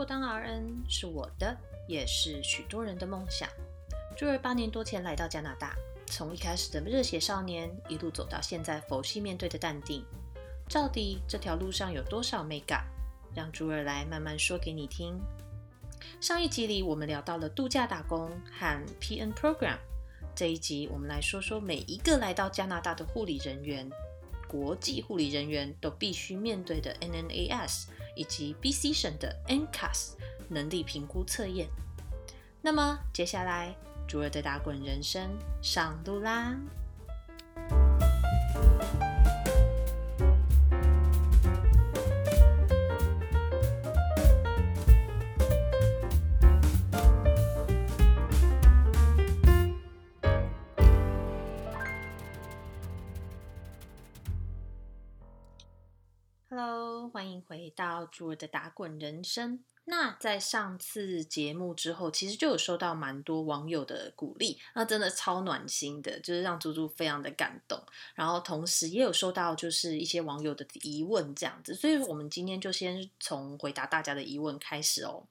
国当 RN 是我的，也是许多人的梦想。朱儿八年多前来到加拿大，从一开始的热血少年，一路走到现在佛系面对的淡定。到底这条路上有多少美感？让朱儿来慢慢说给你听。上一集里我们聊到了度假打工和 PN Program，这一集我们来说说每一个来到加拿大的护理人员，国际护理人员都必须面对的 NNAS。以及 BC 省的 NCAS 能力评估测验。那么接下来，卓儿的打滚人生上路啦！欢迎回到猪儿的打滚人生。那在上次节目之后，其实就有收到蛮多网友的鼓励，那真的超暖心的，就是让猪猪非常的感动。然后同时也有收到就是一些网友的疑问这样子，所以我们今天就先从回答大家的疑问开始哦。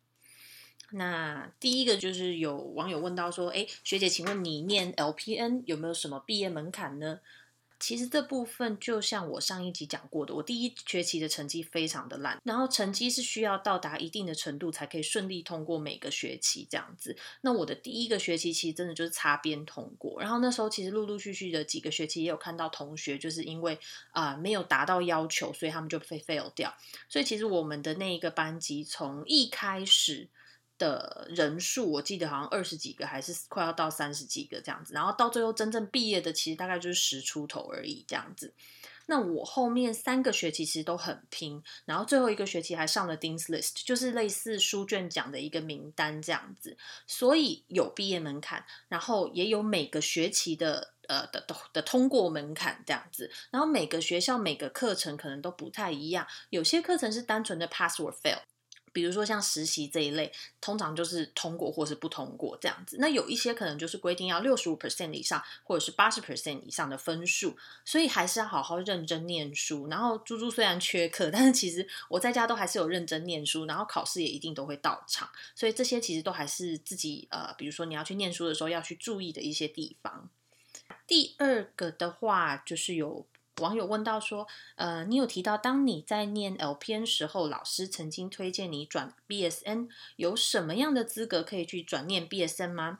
那第一个就是有网友问到说：“哎，学姐，请问你念 LPN 有没有什么毕业门槛呢？”其实这部分就像我上一集讲过的，我第一学期的成绩非常的烂，然后成绩是需要到达一定的程度才可以顺利通过每个学期这样子。那我的第一个学期其实真的就是擦边通过，然后那时候其实陆陆续续的几个学期也有看到同学就是因为啊没有达到要求，所以他们就被 fail 掉。所以其实我们的那一个班级从一开始。的人数，我记得好像二十几个，还是快要到三十几个这样子。然后到最后真正毕业的，其实大概就是十出头而已这样子。那我后面三个学期其实都很拼，然后最后一个学期还上了 Dean's List，就是类似书卷奖的一个名单这样子。所以有毕业门槛，然后也有每个学期的呃的的通过门槛这样子。然后每个学校每个课程可能都不太一样，有些课程是单纯的 pass or fail。比如说像实习这一类，通常就是通过或是不通过这样子。那有一些可能就是规定要六十五 percent 以上，或者是八十 percent 以上的分数，所以还是要好好认真念书。然后猪猪虽然缺课，但是其实我在家都还是有认真念书，然后考试也一定都会到场。所以这些其实都还是自己呃，比如说你要去念书的时候要去注意的一些地方。第二个的话就是有。网友问到说：“呃，你有提到当你在念 LPN 时候，老师曾经推荐你转 BSN，有什么样的资格可以去转念 BSN 吗？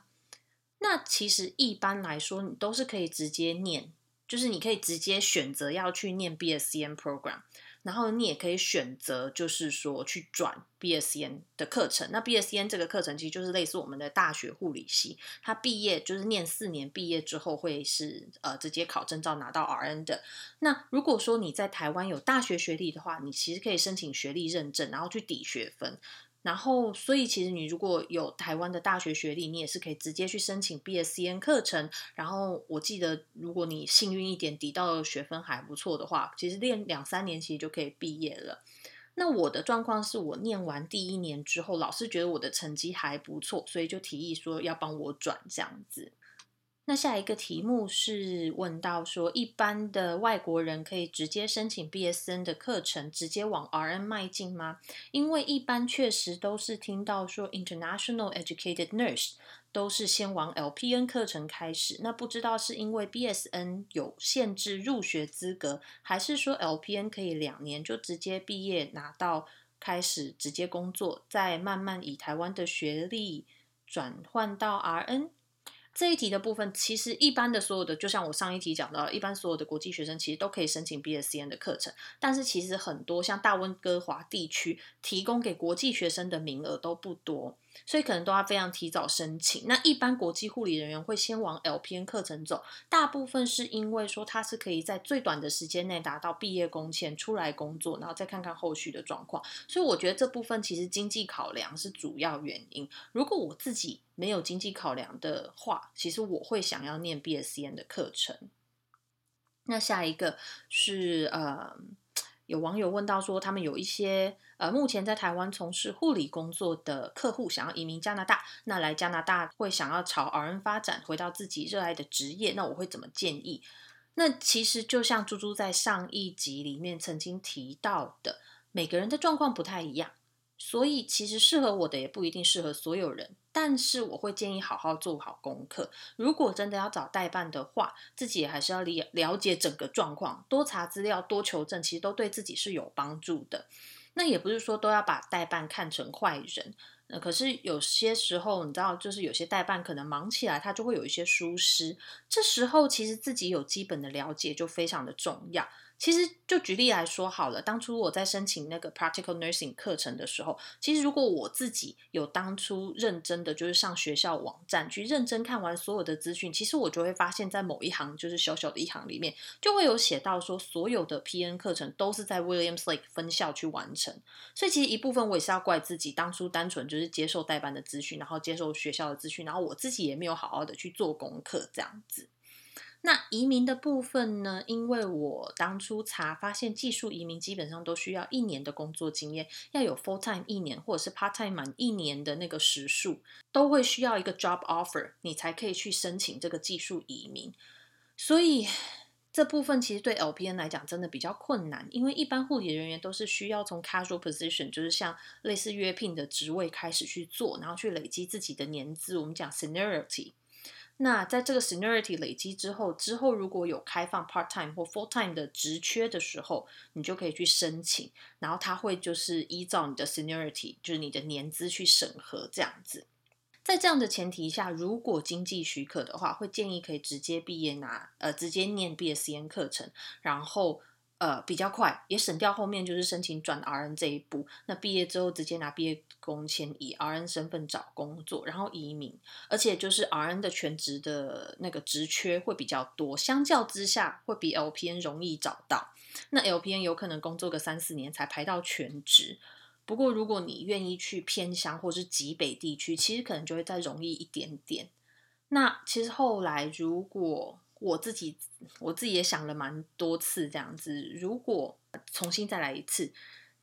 那其实一般来说，你都是可以直接念，就是你可以直接选择要去念 BSN program。”然后你也可以选择，就是说去转 BSN 的课程。那 BSN 这个课程其实就是类似我们的大学护理系，它毕业就是念四年，毕业之后会是呃直接考证照拿到 RN 的。那如果说你在台湾有大学学历的话，你其实可以申请学历认证，然后去抵学分。然后，所以其实你如果有台湾的大学学历，你也是可以直接去申请 BScN 课程。然后我记得，如果你幸运一点，抵到学分还不错的话，其实练两三年其实就可以毕业了。那我的状况是我念完第一年之后，老师觉得我的成绩还不错，所以就提议说要帮我转这样子。那下一个题目是问到说，一般的外国人可以直接申请 BSN 的课程，直接往 RN 迈进吗？因为一般确实都是听到说 International Educated Nurse 都是先往 LPN 课程开始。那不知道是因为 BSN 有限制入学资格，还是说 LPN 可以两年就直接毕业拿到开始直接工作，再慢慢以台湾的学历转换到 RN？这一题的部分，其实一般的所有的，就像我上一题讲到，一般所有的国际学生其实都可以申请 BSCN 的课程，但是其实很多像大温哥华地区提供给国际学生的名额都不多。所以可能都要非常提早申请。那一般国际护理人员会先往 LPN 课程走，大部分是因为说他是可以在最短的时间内达到毕业工签出来工作，然后再看看后续的状况。所以我觉得这部分其实经济考量是主要原因。如果我自己没有经济考量的话，其实我会想要念 BSN 的课程。那下一个是呃。有网友问到说，他们有一些呃，目前在台湾从事护理工作的客户想要移民加拿大，那来加拿大会想要朝 RN 发展，回到自己热爱的职业，那我会怎么建议？那其实就像猪猪在上一集里面曾经提到的，每个人的状况不太一样，所以其实适合我的也不一定适合所有人。但是我会建议好好做好功课。如果真的要找代办的话，自己还是要了了解整个状况，多查资料，多求证，其实都对自己是有帮助的。那也不是说都要把代办看成坏人。那，可是有些时候，你知道，就是有些代办可能忙起来，他就会有一些疏失。这时候，其实自己有基本的了解就非常的重要。其实就举例来说好了，当初我在申请那个 practical nursing 课程的时候，其实如果我自己有当初认真的就是上学校网站去认真看完所有的资讯，其实我就会发现，在某一行就是小小的一行里面，就会有写到说，所有的 PN 课程都是在 Williams Lake 分校去完成。所以其实一部分我也是要怪自己，当初单纯就是接受代班的资讯，然后接受学校的资讯，然后我自己也没有好好的去做功课，这样子。那移民的部分呢？因为我当初查发现，技术移民基本上都需要一年的工作经验，要有 full time 一年或者是 part time 满一年的那个时数，都会需要一个 job offer，你才可以去申请这个技术移民。所以这部分其实对 LPN 来讲真的比较困难，因为一般护理人员都是需要从 casual position，就是像类似约聘的职位开始去做，然后去累积自己的年资，我们讲 seniority。那在这个 seniority 累积之后，之后如果有开放 part time 或 full time 的职缺的时候，你就可以去申请，然后他会就是依照你的 seniority，就是你的年资去审核这样子。在这样的前提下，如果经济许可的话，会建议可以直接毕业拿呃直接念 BSN 课程，然后。呃，比较快，也省掉后面就是申请转 RN 这一步。那毕业之后直接拿毕业工签，以 RN 身份找工作，然后移民。而且就是 RN 的全职的那个职缺会比较多，相较之下会比 LPN 容易找到。那 LPN 有可能工作个三四年才排到全职。不过如果你愿意去偏乡或是极北地区，其实可能就会再容易一点点。那其实后来如果我自己我自己也想了蛮多次这样子，如果重新再来一次，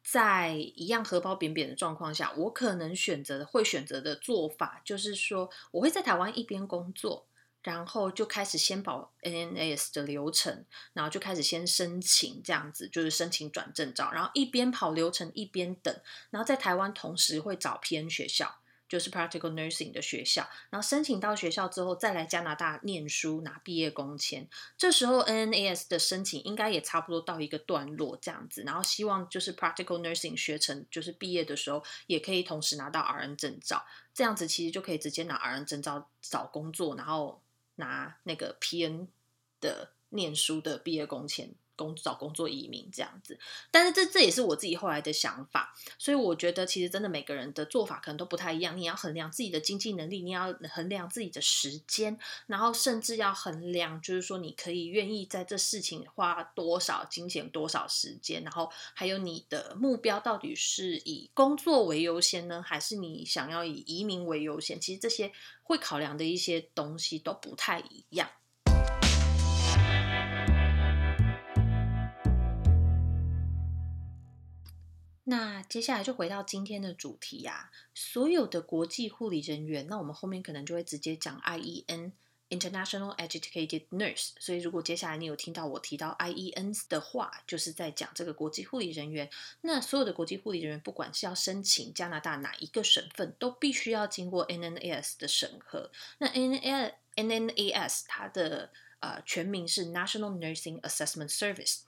在一样荷包扁扁的状况下，我可能选择的会选择的做法，就是说我会在台湾一边工作，然后就开始先跑 NNS 的流程，然后就开始先申请这样子，就是申请转证照，然后一边跑流程一边等，然后在台湾同时会找偏学校。就是 practical nursing 的学校，然后申请到学校之后，再来加拿大念书拿毕业工签。这时候 NNAS 的申请应该也差不多到一个段落这样子，然后希望就是 practical nursing 学成，就是毕业的时候也可以同时拿到 RN 证照，这样子其实就可以直接拿 RN 证照找工作，然后拿那个 PN 的念书的毕业工签。工找工作移民这样子，但是这这也是我自己后来的想法，所以我觉得其实真的每个人的做法可能都不太一样。你要衡量自己的经济能力，你要衡量自己的时间，然后甚至要衡量，就是说你可以愿意在这事情花多少金钱、多少时间，然后还有你的目标到底是以工作为优先呢，还是你想要以移民为优先？其实这些会考量的一些东西都不太一样。那接下来就回到今天的主题呀，所有的国际护理人员，那我们后面可能就会直接讲 IEN International Educated Nurse。所以如果接下来你有听到我提到 IEN 的话，就是在讲这个国际护理人员。那所有的国际护理人员，不管是要申请加拿大哪一个省份，都必须要经过 NNAS 的审核。那 NNAS 它的呃全名是 National Nursing Assessment Service。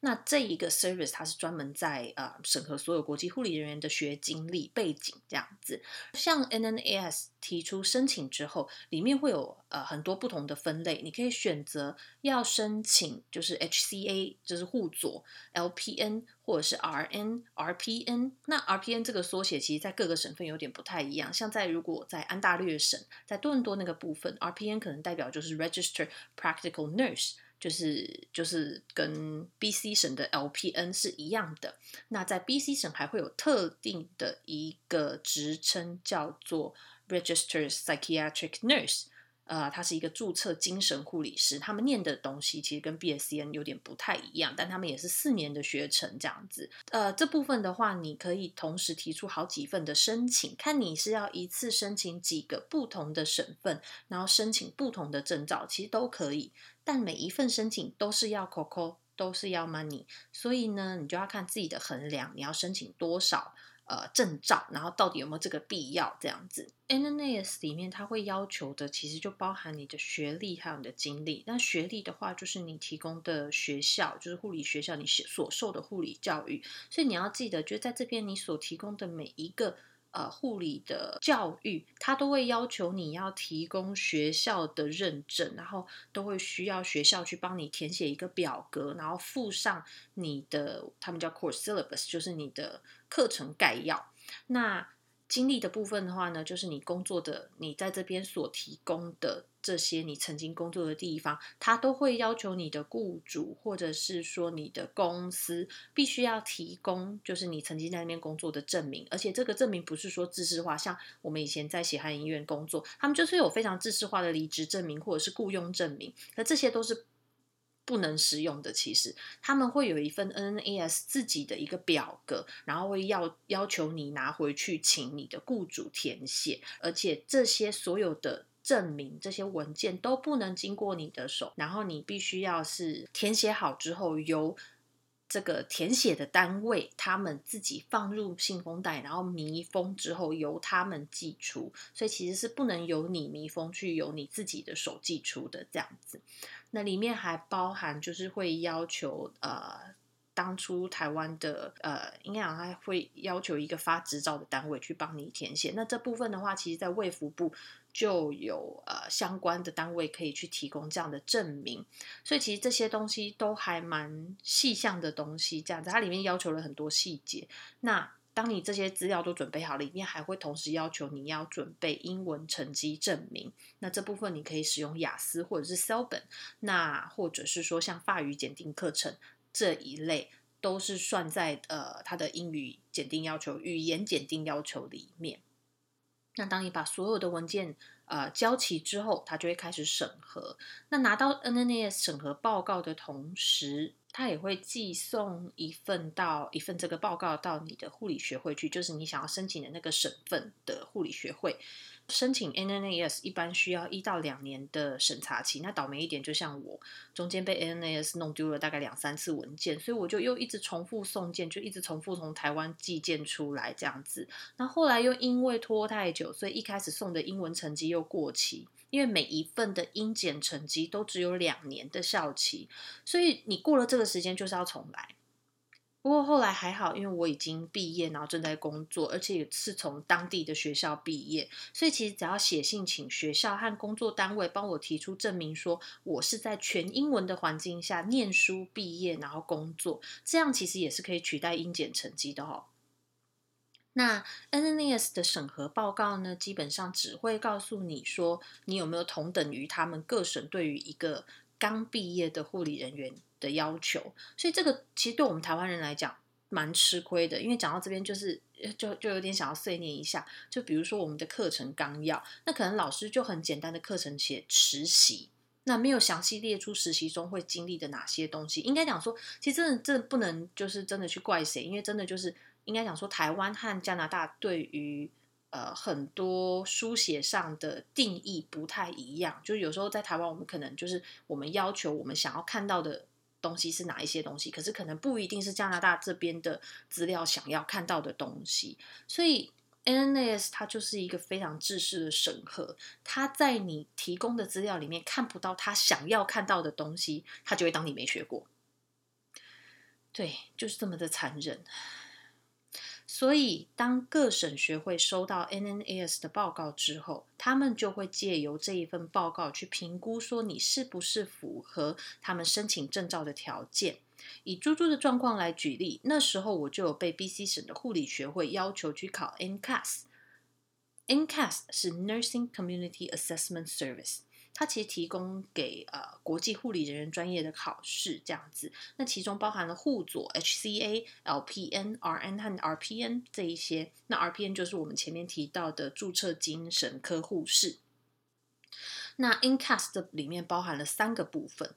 那这一个 service 它是专门在呃审核所有国际护理人员的学经历背景这样子，像 NNAS 提出申请之后，里面会有呃很多不同的分类，你可以选择要申请就是 HCA 就是护佐 LPN 或者是 RN RPN。那 RPN 这个缩写其实在各个省份有点不太一样，像在如果在安大略省在多伦多那个部分，RPN 可能代表就是 Register Practical Nurse。就是就是跟 B C 省的 L P N 是一样的。那在 B C 省还会有特定的一个职称，叫做 Register Psychiatric Nurse。呃，他是一个注册精神护理师。他们念的东西其实跟 B S C N 有点不太一样，但他们也是四年的学程这样子。呃，这部分的话，你可以同时提出好几份的申请，看你是要一次申请几个不同的省份，然后申请不同的证照，其实都可以。但每一份申请都是要 COCO，都是要 money，所以呢，你就要看自己的衡量，你要申请多少，呃证照，然后到底有没有这个必要这样子？NNAS 里面它会要求的其实就包含你的学历还有你的经历。那学历的话，就是你提供的学校，就是护理学校你所受的护理教育。所以你要记得，就在这边你所提供的每一个。呃，护理的教育，他都会要求你要提供学校的认证，然后都会需要学校去帮你填写一个表格，然后附上你的他们叫 course syllabus，就是你的课程概要。那经历的部分的话呢，就是你工作的，你在这边所提供的这些你曾经工作的地方，他都会要求你的雇主或者是说你的公司必须要提供，就是你曾经在那边工作的证明。而且这个证明不是说知识化，像我们以前在协和医院工作，他们就是有非常知识化的离职证明或者是雇佣证明，那这些都是。不能使用的，其实他们会有一份 N A S 自己的一个表格，然后会要要求你拿回去，请你的雇主填写，而且这些所有的证明、这些文件都不能经过你的手，然后你必须要是填写好之后由。这个填写的单位，他们自己放入信封袋，然后密封之后由他们寄出，所以其实是不能由你密封去由你自己的手寄出的这样子。那里面还包含就是会要求呃，当初台湾的呃，应该讲他会要求一个发执照的单位去帮你填写。那这部分的话，其实在卫福部。就有呃相关的单位可以去提供这样的证明，所以其实这些东西都还蛮细项的东西，这样子它里面要求了很多细节。那当你这些资料都准备好了，里面还会同时要求你要准备英文成绩证明。那这部分你可以使用雅思或者是 s e l b o n 那或者是说像法语检定课程这一类，都是算在呃它的英语检定要求、语言检定要求里面。那当你把所有的文件呃交齐之后，它就会开始审核。那拿到 NNAS 审核报告的同时，他也会寄送一份到一份这个报告到你的护理学会去，就是你想要申请的那个省份的护理学会。申请 NNAS 一般需要一到两年的审查期。那倒霉一点，就像我中间被 NNAS 弄丢了大概两三次文件，所以我就又一直重复送件，就一直重复从台湾寄件出来这样子。那后来又因为拖太久，所以一开始送的英文成绩又过期，因为每一份的英检成绩都只有两年的效期，所以你过了这个时间就是要重来。不过后来还好，因为我已经毕业，然后正在工作，而且也是从当地的学校毕业，所以其实只要写信请学校和工作单位帮我提出证明，说我是在全英文的环境下念书毕业，然后工作，这样其实也是可以取代英检成绩的哦。那 NNS 的审核报告呢，基本上只会告诉你说，你有没有同等于他们各省对于一个刚毕业的护理人员。的要求，所以这个其实对我们台湾人来讲蛮吃亏的，因为讲到这边就是就就有点想要碎念一下，就比如说我们的课程纲要，那可能老师就很简单的课程写实习，那没有详细列出实习中会经历的哪些东西。应该讲说，其实真的真的不能就是真的去怪谁，因为真的就是应该讲说，台湾和加拿大对于呃很多书写上的定义不太一样，就是有时候在台湾我们可能就是我们要求我们想要看到的。东西是哪一些东西？可是可能不一定是加拿大这边的资料想要看到的东西，所以，NNS 它就是一个非常制式的审核，它在你提供的资料里面看不到他想要看到的东西，他就会当你没学过。对，就是这么的残忍。所以，当各省学会收到 NNAS 的报告之后，他们就会借由这一份报告去评估，说你是不是符合他们申请证照的条件。以猪猪的状况来举例，那时候我就有被 BC 省的护理学会要求去考 NCAS，NCAS 是 Nursing Community Assessment Service。它其实提供给呃国际护理人员专业的考试这样子，那其中包含了护佐 HCA、LPN、RN 和 RPN 这一些。那 RPN 就是我们前面提到的注册精神科护士。那 InCast 里面包含了三个部分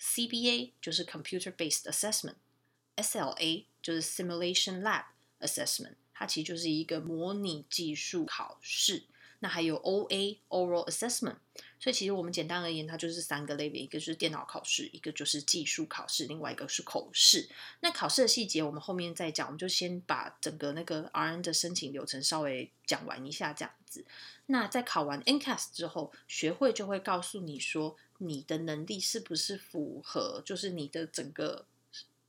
：CBA 就是 Computer Based Assessment，SLA 就是 Simulation Lab Assessment，它其实就是一个模拟技术考试。那还有 OA Oral Assessment。所以其实我们简单而言，它就是三个类别，一个是电脑考试，一个就是技术考试，另外一个是口试。那考试的细节我们后面再讲，我们就先把整个那个 RN 的申请流程稍微讲完一下这样子。那在考完 NCAS 之后，学会就会告诉你说，你的能力是不是符合，就是你的整个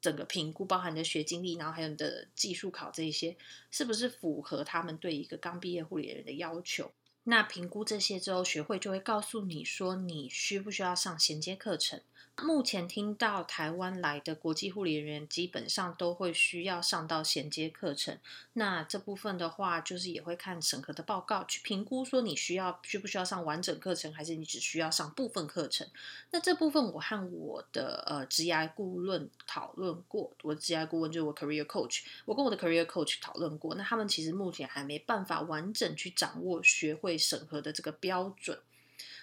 整个评估，包含你的学经历，然后还有你的技术考这一些，是不是符合他们对一个刚毕业护理人员的要求？那评估这些之后，学会就会告诉你说，你需不需要上衔接课程。目前听到台湾来的国际护理人员，基本上都会需要上到衔接课程。那这部分的话，就是也会看审核的报告去评估，说你需要需不需要上完整课程，还是你只需要上部分课程。那这部分我和我的呃职业顾问讨论过，我的职业顾问就是我 career coach，我跟我的 career coach 讨论过，那他们其实目前还没办法完整去掌握学会审核的这个标准。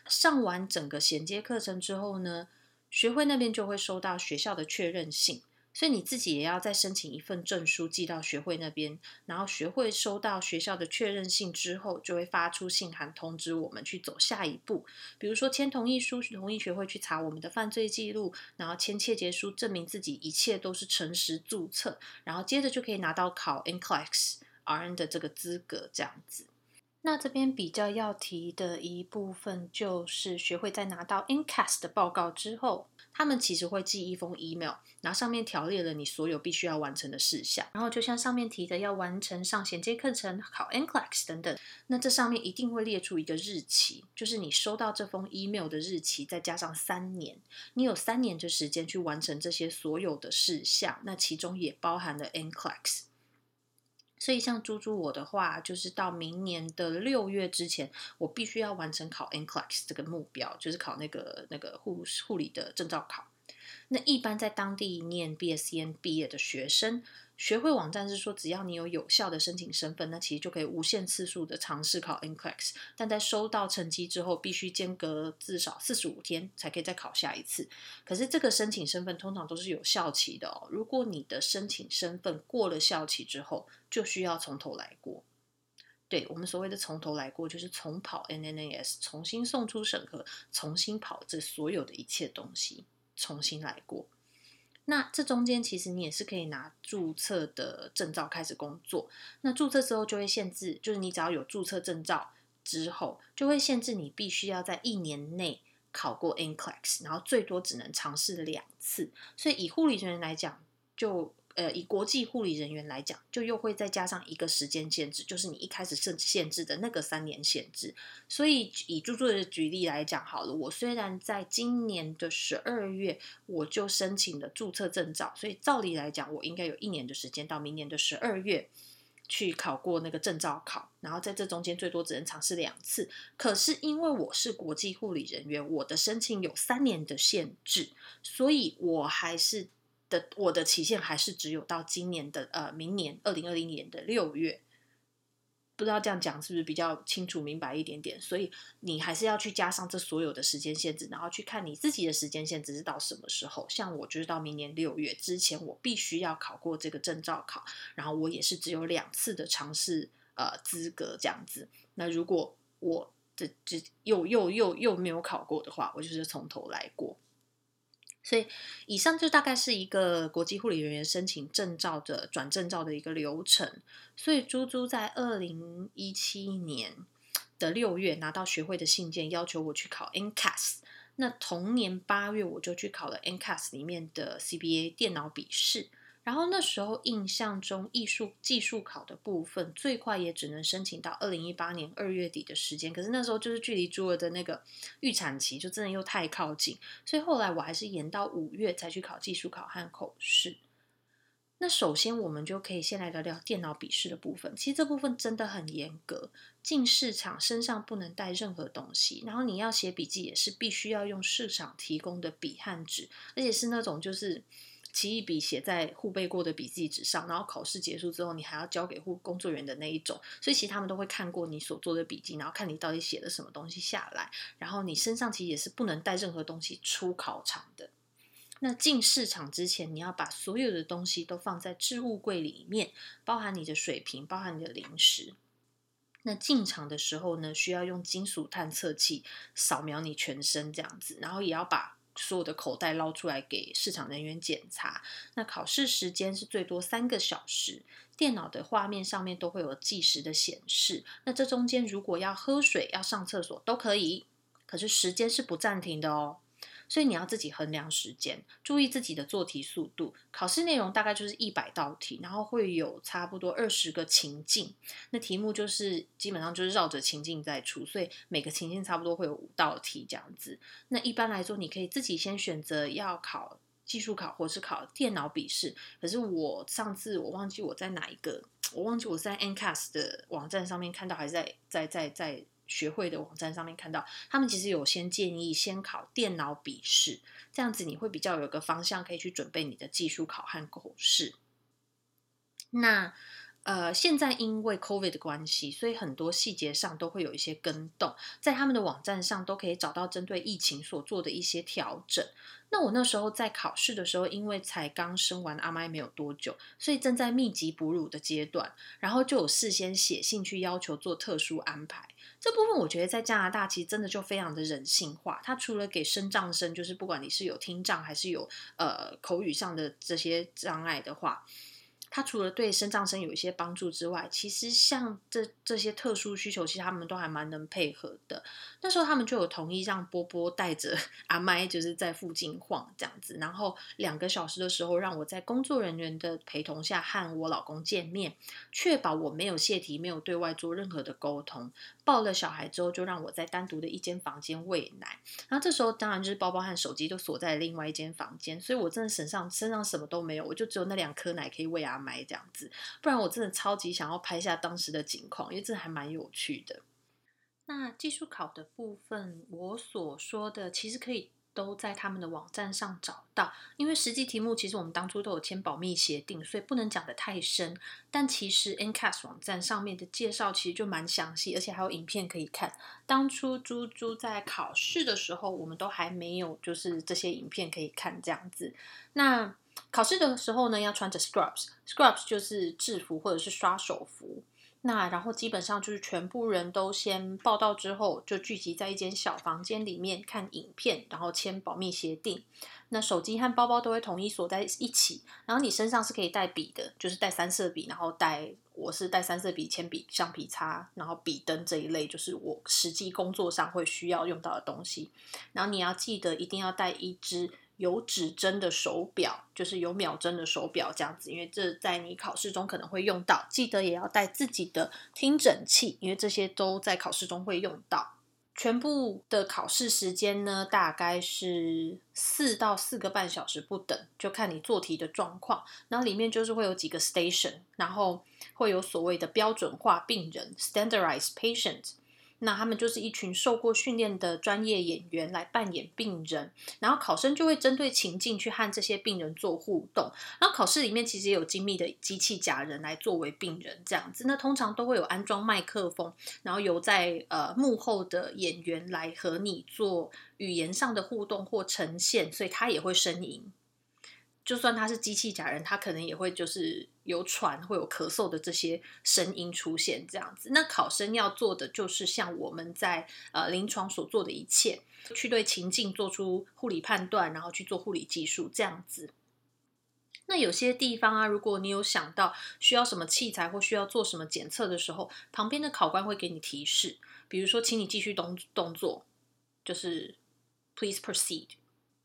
上完整个衔接课程之后呢？学会那边就会收到学校的确认信，所以你自己也要再申请一份证书寄到学会那边，然后学会收到学校的确认信之后，就会发出信函通知我们去走下一步，比如说签同意书，同意学会去查我们的犯罪记录，然后签切结书，证明自己一切都是诚实注册，然后接着就可以拿到考 NCLEX RN 的这个资格，这样子。那这边比较要提的一部分，就是学会在拿到 Incas 的报告之后，他们其实会寄一封 email，然后上面条列了你所有必须要完成的事项。然后就像上面提的，要完成上衔接课程、考 NCLEX 等等，那这上面一定会列出一个日期，就是你收到这封 email 的日期，再加上三年，你有三年的时间去完成这些所有的事项，那其中也包含了 NCLEX。所以像猪猪我的话，就是到明年的六月之前，我必须要完成考 NCLEX 这个目标，就是考那个那个护护理的证照考。那一般在当地念 BSN 毕业的学生。学会网站是说，只要你有有效的申请身份，那其实就可以无限次数的尝试考 NCLEX。但在收到成绩之后，必须间隔至少四十五天才可以再考下一次。可是这个申请身份通常都是有效期的哦。如果你的申请身份过了效期之后，就需要从头来过。对我们所谓的从头来过，就是重跑 NNAS，重新送出审核，重新跑这所有的一切东西，重新来过。那这中间其实你也是可以拿注册的证照开始工作。那注册之后就会限制，就是你只要有注册证照之后，就会限制你必须要在一年内考过 NCLEX，然后最多只能尝试两次。所以以护理人员来讲，就呃，以国际护理人员来讲，就又会再加上一个时间限制，就是你一开始设限制的那个三年限制。所以以猪猪的举例来讲好了，我虽然在今年的十二月我就申请了注册证照，所以照理来讲，我应该有一年的时间到明年的十二月去考过那个证照考，然后在这中间最多只能尝试两次。可是因为我是国际护理人员，我的申请有三年的限制，所以我还是。的我的期限还是只有到今年的呃明年二零二零年的六月，不知道这样讲是不是比较清楚明白一点点？所以你还是要去加上这所有的时间限制，然后去看你自己的时间限制是到什么时候。像我就是到明年六月之前，我必须要考过这个证照考，然后我也是只有两次的尝试呃资格这样子。那如果我这这又又又又没有考过的话，我就是从头来过。所以，以上就大概是一个国际护理人员申请证照的转证照的一个流程。所以，猪猪在二零一七年的六月拿到学会的信件，要求我去考 NCAS。那同年八月，我就去考了 NCAS 里面的 CBA 电脑笔试。然后那时候印象中，艺术技术考的部分最快也只能申请到二零一八年二月底的时间。可是那时候就是距离朱儿的那个预产期就真的又太靠近，所以后来我还是延到五月才去考技术考和口试。那首先我们就可以先来聊聊电脑笔试的部分。其实这部分真的很严格，进市场身上不能带任何东西，然后你要写笔记也是必须要用市场提供的笔和纸，而且是那种就是。奇异笔写在互背过的笔记纸上，然后考试结束之后，你还要交给护工作人员的那一种，所以其实他们都会看过你所做的笔记，然后看你到底写了什么东西下来。然后你身上其实也是不能带任何东西出考场的。那进市场之前，你要把所有的东西都放在置物柜里面，包含你的水瓶，包含你的零食。那进场的时候呢，需要用金属探测器扫描你全身这样子，然后也要把所有的口袋捞出来给市场人员检查。那考试时间是最多三个小时，电脑的画面上面都会有计时的显示。那这中间如果要喝水、要上厕所都可以，可是时间是不暂停的哦。所以你要自己衡量时间，注意自己的做题速度。考试内容大概就是一百道题，然后会有差不多二十个情境。那题目就是基本上就是绕着情境在出，所以每个情境差不多会有五道题这样子。那一般来说，你可以自己先选择要考技术考或是考电脑笔试。可是我上次我忘记我在哪一个，我忘记我在 NCAS 的网站上面看到，还是在在在在。学会的网站上面看到，他们其实有先建议先考电脑笔试，这样子你会比较有个方向可以去准备你的技术考和口试。那呃，现在因为 COVID 的关系，所以很多细节上都会有一些更动，在他们的网站上都可以找到针对疫情所做的一些调整。那我那时候在考试的时候，因为才刚生完阿麦没有多久，所以正在密集哺乳的阶段，然后就有事先写信去要求做特殊安排。这部分我觉得在加拿大其实真的就非常的人性化。它除了给声障生，就是不管你是有听障还是有呃口语上的这些障碍的话。它除了对生长生有一些帮助之外，其实像这这些特殊需求，其实他们都还蛮能配合的。那时候他们就有同意让波波带着 阿麦，就是在附近晃这样子，然后两个小时的时候，让我在工作人员的陪同下和我老公见面，确保我没有泄题，没有对外做任何的沟通。抱了小孩之后，就让我在单独的一间房间喂奶。然后这时候当然就是包包和手机都锁在另外一间房间，所以我真的身上身上什么都没有，我就只有那两颗奶可以喂阿麦这样子。不然我真的超级想要拍下当时的景况，因为这还蛮有趣的。那技术考的部分，我所说的其实可以。都在他们的网站上找到，因为实际题目其实我们当初都有签保密协定，所以不能讲的太深。但其实 N C A S 网站上面的介绍其实就蛮详细，而且还有影片可以看。当初猪猪在考试的时候，我们都还没有就是这些影片可以看这样子。那考试的时候呢，要穿着 scrubs，scrubs 就是制服或者是刷手服。那然后基本上就是全部人都先报到之后，就聚集在一间小房间里面看影片，然后签保密协定。那手机和包包都会统一锁在一起。然后你身上是可以带笔的，就是带三色笔，然后带我是带三色笔、铅笔、橡皮擦，然后笔灯这一类，就是我实际工作上会需要用到的东西。然后你要记得一定要带一支。有指针的手表，就是有秒针的手表这样子，因为这在你考试中可能会用到。记得也要带自己的听诊器，因为这些都在考试中会用到。全部的考试时间呢，大概是四到四个半小时不等，就看你做题的状况。然后里面就是会有几个 station，然后会有所谓的标准化病人 （standardized patient）。那他们就是一群受过训练的专业演员来扮演病人，然后考生就会针对情境去和这些病人做互动。然后考试里面其实也有精密的机器假人来作为病人这样子。那通常都会有安装麦克风，然后由在呃幕后的演员来和你做语言上的互动或呈现，所以他也会呻吟。就算他是机器假人，他可能也会就是有喘、会有咳嗽的这些声音出现，这样子。那考生要做的就是像我们在呃临床所做的一切，去对情境做出护理判断，然后去做护理技术这样子。那有些地方啊，如果你有想到需要什么器材或需要做什么检测的时候，旁边的考官会给你提示，比如说，请你继续动动作，就是 Please proceed，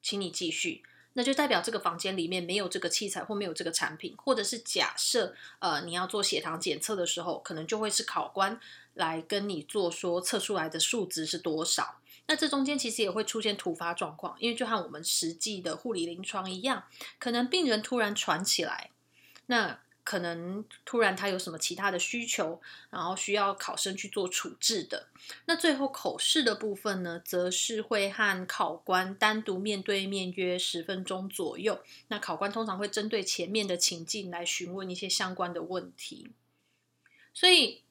请你继续。那就代表这个房间里面没有这个器材或没有这个产品，或者是假设呃你要做血糖检测的时候，可能就会是考官来跟你做说测出来的数值是多少。那这中间其实也会出现突发状况，因为就和我们实际的护理临床一样，可能病人突然喘起来，那。可能突然他有什么其他的需求，然后需要考生去做处置的。那最后口试的部分呢，则是会和考官单独面对面约十分钟左右。那考官通常会针对前面的情境来询问一些相关的问题。所以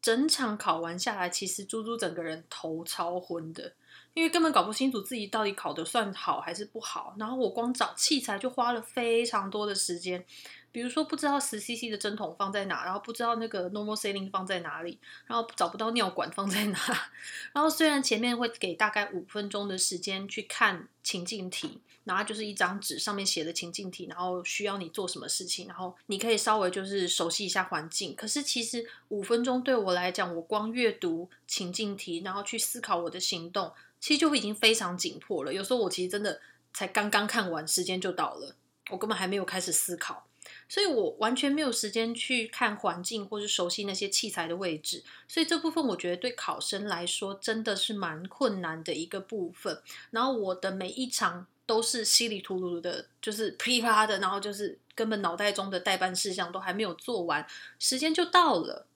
整场考完下来，其实猪猪整个人头超昏的。因为根本搞不清楚自己到底考的算好还是不好。然后我光找器材就花了非常多的时间。比如说不知道十 CC 的针筒放在哪，然后不知道那个 normal saline 放在哪里，然后找不到尿管放在哪。然后虽然前面会给大概五分钟的时间去看情境题，然后就是一张纸上面写的情境题，然后需要你做什么事情，然后你可以稍微就是熟悉一下环境。可是其实五分钟对我来讲，我光阅读情境题，然后去思考我的行动，其实就已经非常紧迫了。有时候我其实真的才刚刚看完，时间就到了，我根本还没有开始思考。所以我完全没有时间去看环境或者熟悉那些器材的位置，所以这部分我觉得对考生来说真的是蛮困难的一个部分。然后我的每一场都是稀里糊涂的，就是噼啪的，然后就是根本脑袋中的代办事项都还没有做完，时间就到了。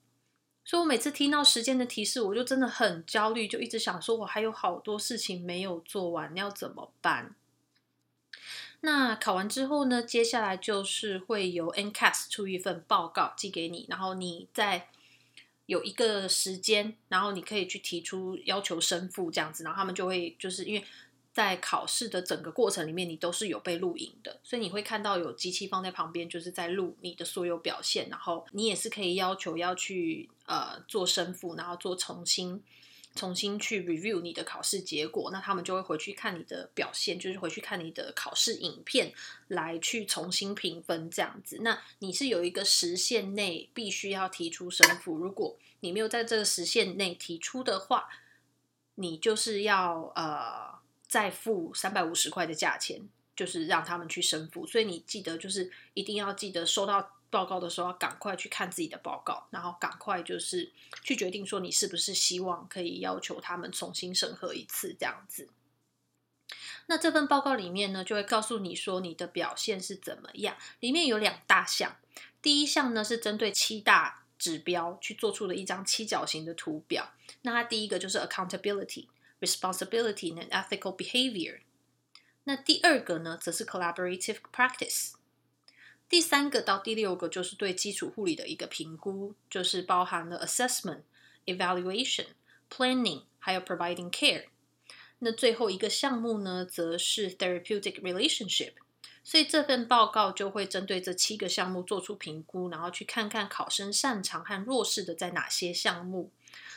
所以我每次听到时间的提示，我就真的很焦虑，就一直想说，我还有好多事情没有做完，要怎么办？那考完之后呢？接下来就是会由 NCAS 出一份报告寄给你，然后你再有一个时间，然后你可以去提出要求申复这样子，然后他们就会就是因为在考试的整个过程里面，你都是有被录影的，所以你会看到有机器放在旁边，就是在录你的所有表现，然后你也是可以要求要去呃做申复，然后做重新。重新去 review 你的考试结果，那他们就会回去看你的表现，就是回去看你的考试影片，来去重新评分这样子。那你是有一个时限内必须要提出申复，如果你没有在这个时限内提出的话，你就是要呃再付三百五十块的价钱，就是让他们去申复。所以你记得就是一定要记得收到。报告的时候要赶快去看自己的报告，然后赶快就是去决定说你是不是希望可以要求他们重新审核一次这样子。那这份报告里面呢，就会告诉你说你的表现是怎么样。里面有两大项，第一项呢是针对七大指标去做出的一张七角形的图表。那它第一个就是 accountability、responsibility and ethical behavior。那第二个呢，则是 collaborative practice。第三个到第六个就是对基础护理的一个评估，就是包含了 assessment、evaluation、planning，还有 providing care。那最后一个项目呢，则是 therapeutic relationship。所以这份报告就会针对这七个项目做出评估，然后去看看考生擅长和弱势的在哪些项目。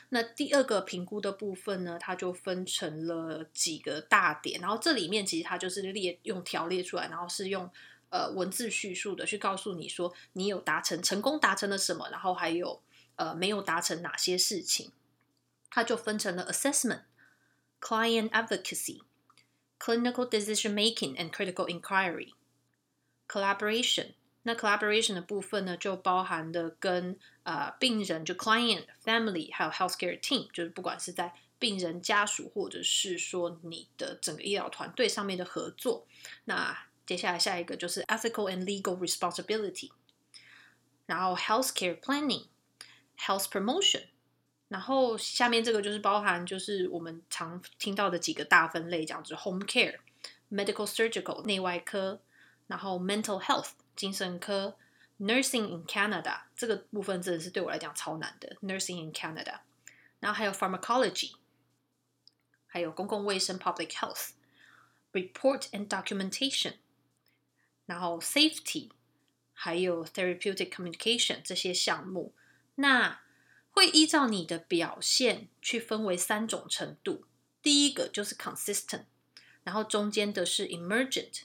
那第二个评估的部分呢，它就分成了几个大点，然后这里面其实它就是列用条列出来，然后是用。呃，文字叙述的去告诉你说你有达成成功达成了什么，然后还有呃没有达成哪些事情，它就分成了 assessment、client advocacy、clinical decision making and critical inquiry、collaboration。那 collaboration 的部分呢，就包含的跟呃病人就 client、family 还有 healthcare team，就是不管是在病人家属或者是说你的整个医疗团队上面的合作，那。接下来下一个就是 ethical and legal responsibility，然后 healthcare planning，health promotion，然后下面这个就是包含就是我们常听到的几个大分类，这样子 home care，medical surgical 内外科，然后 mental health 精神科，nursing in Canada 这个部分真的是对我来讲超难的 nursing in Canada，然后还有 pharmacology，还有公共卫生 public health，report and documentation。 然后，safety，还有 therapeutic communication 这些项目，那会依照你的表现去分为三种程度。第一个就是 consistent，然后中间的是 emergent，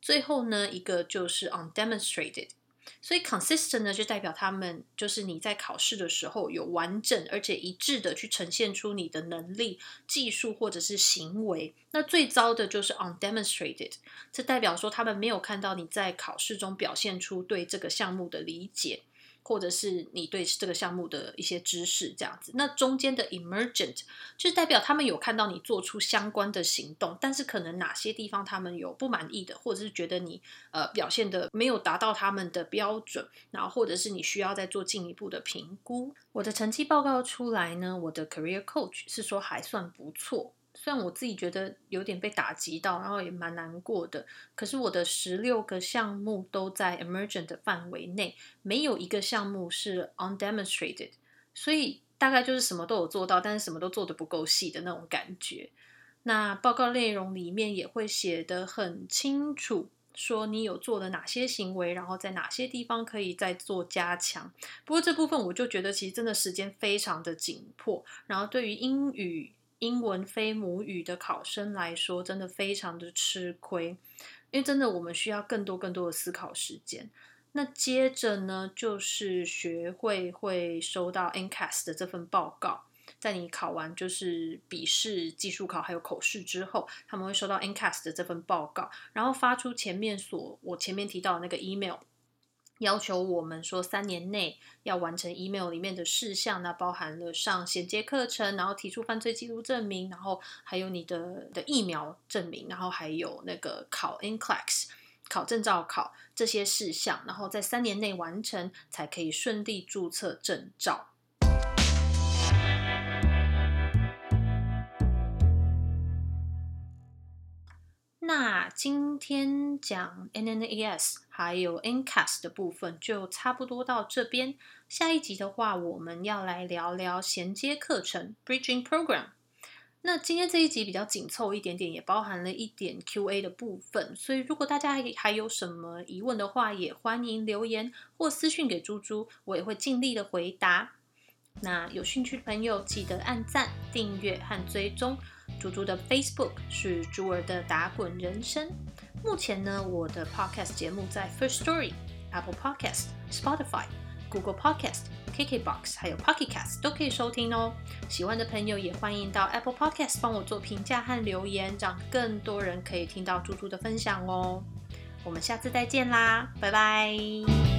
最后呢一个就是 undemonstrated。所以 consistent 呢，就代表他们就是你在考试的时候有完整而且一致的去呈现出你的能力、技术或者是行为。那最糟的就是 undemonstrated，这代表说他们没有看到你在考试中表现出对这个项目的理解。或者是你对这个项目的一些知识，这样子。那中间的 emergent 就是代表他们有看到你做出相关的行动，但是可能哪些地方他们有不满意的，或者是觉得你呃表现的没有达到他们的标准，然后或者是你需要再做进一步的评估。我的成绩报告出来呢，我的 career coach 是说还算不错。虽然我自己觉得有点被打击到，然后也蛮难过的，可是我的十六个项目都在 emergent 的范围内，没有一个项目是 undemonstrated，所以大概就是什么都有做到，但是什么都做的不够细的那种感觉。那报告内容里面也会写得很清楚。说你有做了哪些行为，然后在哪些地方可以再做加强。不过这部分我就觉得其实真的时间非常的紧迫，然后对于英语、英文非母语的考生来说，真的非常的吃亏，因为真的我们需要更多更多的思考时间。那接着呢，就是学会会收到 NCAS 的这份报告。在你考完就是笔试、技术考还有口试之后，他们会收到 NCAS 的这份报告，然后发出前面所我前面提到的那个 email，要求我们说三年内要完成 email 里面的事项，那包含了上衔接课程，然后提出犯罪记录证明，然后还有你的的疫苗证明，然后还有那个考 i n c l a x 考证照考这些事项，然后在三年内完成才可以顺利注册证照。那今天讲 NNAS 还有 NCAS 的部分就差不多到这边。下一集的话，我们要来聊聊衔接课程 Bridging Program。那今天这一集比较紧凑一点点，也包含了一点 Q&A 的部分。所以如果大家还有什么疑问的话，也欢迎留言或私讯给猪猪，我也会尽力的回答。那有兴趣的朋友记得按赞、订阅和追踪。猪猪的 Facebook 是猪儿的打滚人生。目前呢，我的 Podcast 节目在 First Story、Apple Podcast、Spotify、Google Podcast、KKBox 还有 Pocket Cast 都可以收听哦。喜欢的朋友也欢迎到 Apple Podcast 帮我做评价和留言，让更多人可以听到猪猪的分享哦。我们下次再见啦，拜拜。